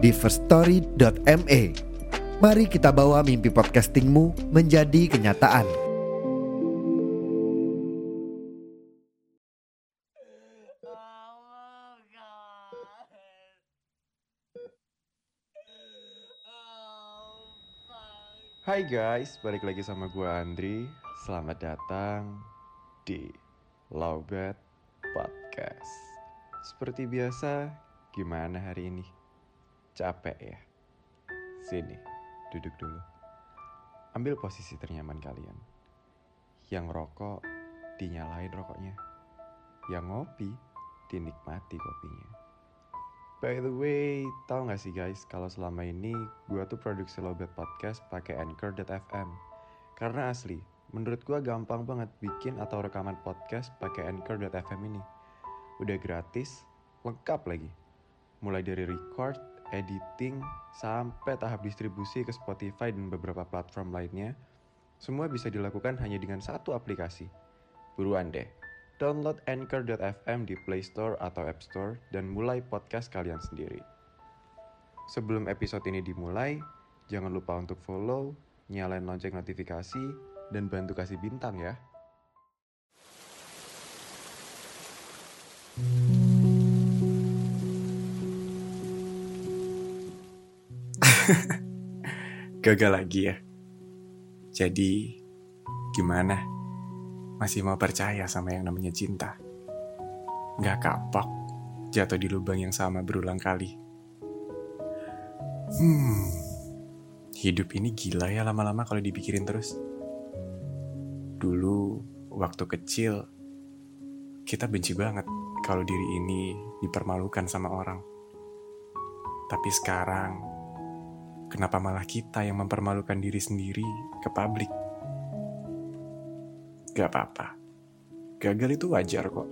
di firststory.me. Mari kita bawa mimpi podcastingmu menjadi kenyataan. Hai guys, balik lagi sama gue Andri. Selamat datang di Lowbat Podcast. Seperti biasa, gimana hari ini? Capek ya? Sini, duduk dulu. Ambil posisi ternyaman kalian. Yang rokok, dinyalain rokoknya. Yang ngopi, dinikmati kopinya. By the way, tau gak sih guys, kalau selama ini gue tuh produksi Lobet Podcast pakai Anchor.fm. Karena asli, menurut gue gampang banget bikin atau rekaman podcast pakai Anchor.fm ini. Udah gratis, lengkap lagi. Mulai dari record, editing, sampai tahap distribusi ke Spotify dan beberapa platform lainnya, semua bisa dilakukan hanya dengan satu aplikasi. Buruan deh, download Anchor.fm di Play Store atau App Store dan mulai podcast kalian sendiri. Sebelum episode ini dimulai, jangan lupa untuk follow, nyalain lonceng notifikasi, dan bantu kasih bintang ya. Gagal lagi ya. Jadi, gimana? Masih mau percaya sama yang namanya cinta? Gak kapok, jatuh di lubang yang sama berulang kali. Hmm, hidup ini gila ya lama-lama kalau dipikirin terus. Dulu, waktu kecil, kita benci banget kalau diri ini dipermalukan sama orang. Tapi sekarang, kenapa malah kita yang mempermalukan diri sendiri ke publik? Gak apa-apa. Gagal itu wajar kok.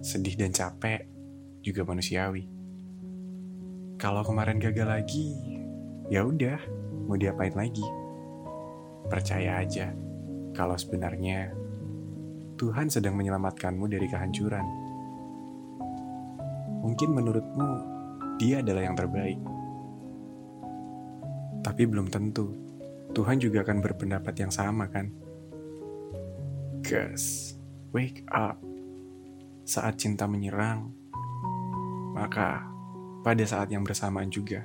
Sedih dan capek juga manusiawi. Kalau kemarin gagal lagi, ya udah, mau diapain lagi? Percaya aja kalau sebenarnya Tuhan sedang menyelamatkanmu dari kehancuran. Mungkin menurutmu dia adalah yang terbaik. Tapi belum tentu Tuhan juga akan berpendapat yang sama kan? Guys, wake up. Saat cinta menyerang, maka pada saat yang bersamaan juga,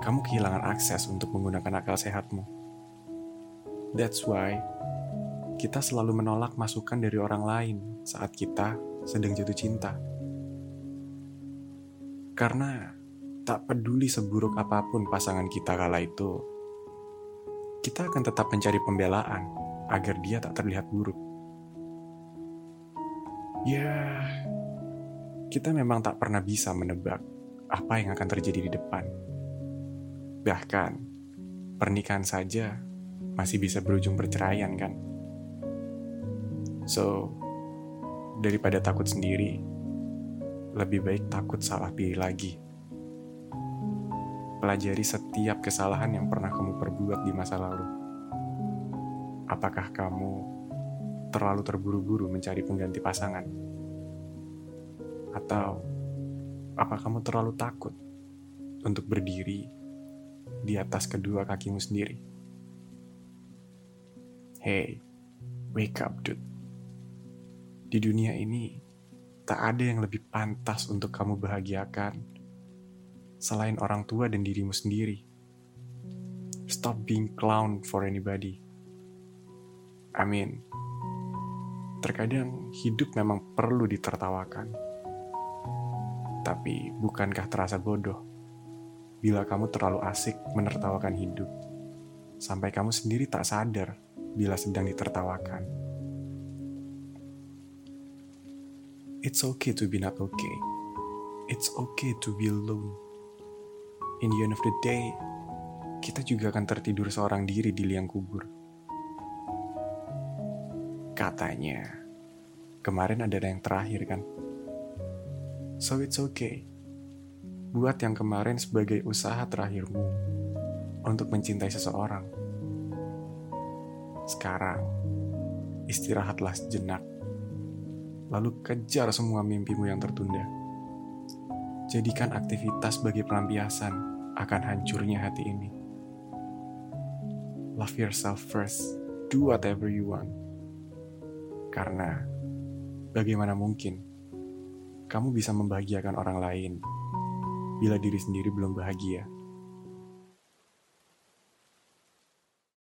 kamu kehilangan akses untuk menggunakan akal sehatmu. That's why kita selalu menolak masukan dari orang lain saat kita sedang jatuh cinta. Karena tak peduli seburuk apa pun pasangan kita kala itu, kita akan tetap mencari pembelaan agar dia tak terlihat buruk. Ya, kita memang tak pernah bisa menebak apa yang akan terjadi di depan. Bahkan, pernikahan saja masih bisa berujung perceraian kan? So, daripada takut sendiri, lebih baik takut salah pilih lagi. Pelajari setiap kesalahan yang pernah kamu perbuat di masa lalu. Apakah kamu terlalu terburu-buru mencari pengganti pasangan? Atau apa kamu terlalu takut untuk berdiri di atas kedua kakimu sendiri? Hey, wake up dude. Di dunia ini, tak ada yang lebih pantas untuk kamu bahagiakan selain orang tua dan dirimu sendiri. Stop being clown for anybody. Mean, terkadang hidup memang perlu ditertawakan. Tapi bukankah terasa bodoh bila kamu terlalu asik menertawakan hidup, sampai kamu sendiri tak sadar bila sedang ditertawakan? It's okay to be not okay. It's okay to be alone. In the end of the day, kita juga akan tertidur seorang diri di liang kubur. Katanya, kemarin ada yang terakhir kan? So it's okay. Buat yang kemarin sebagai usaha terakhirmu untuk mencintai seseorang. Sekarang, istirahatlah sejenak. Lalu kejar semua mimpimu yang tertunda. Jadikan aktivitas sebagai pelampiasan akan hancurnya hati ini. Love yourself first. Do whatever you want. Karena bagaimana mungkin kamu bisa membahagiakan orang lain bila diri sendiri belum bahagia?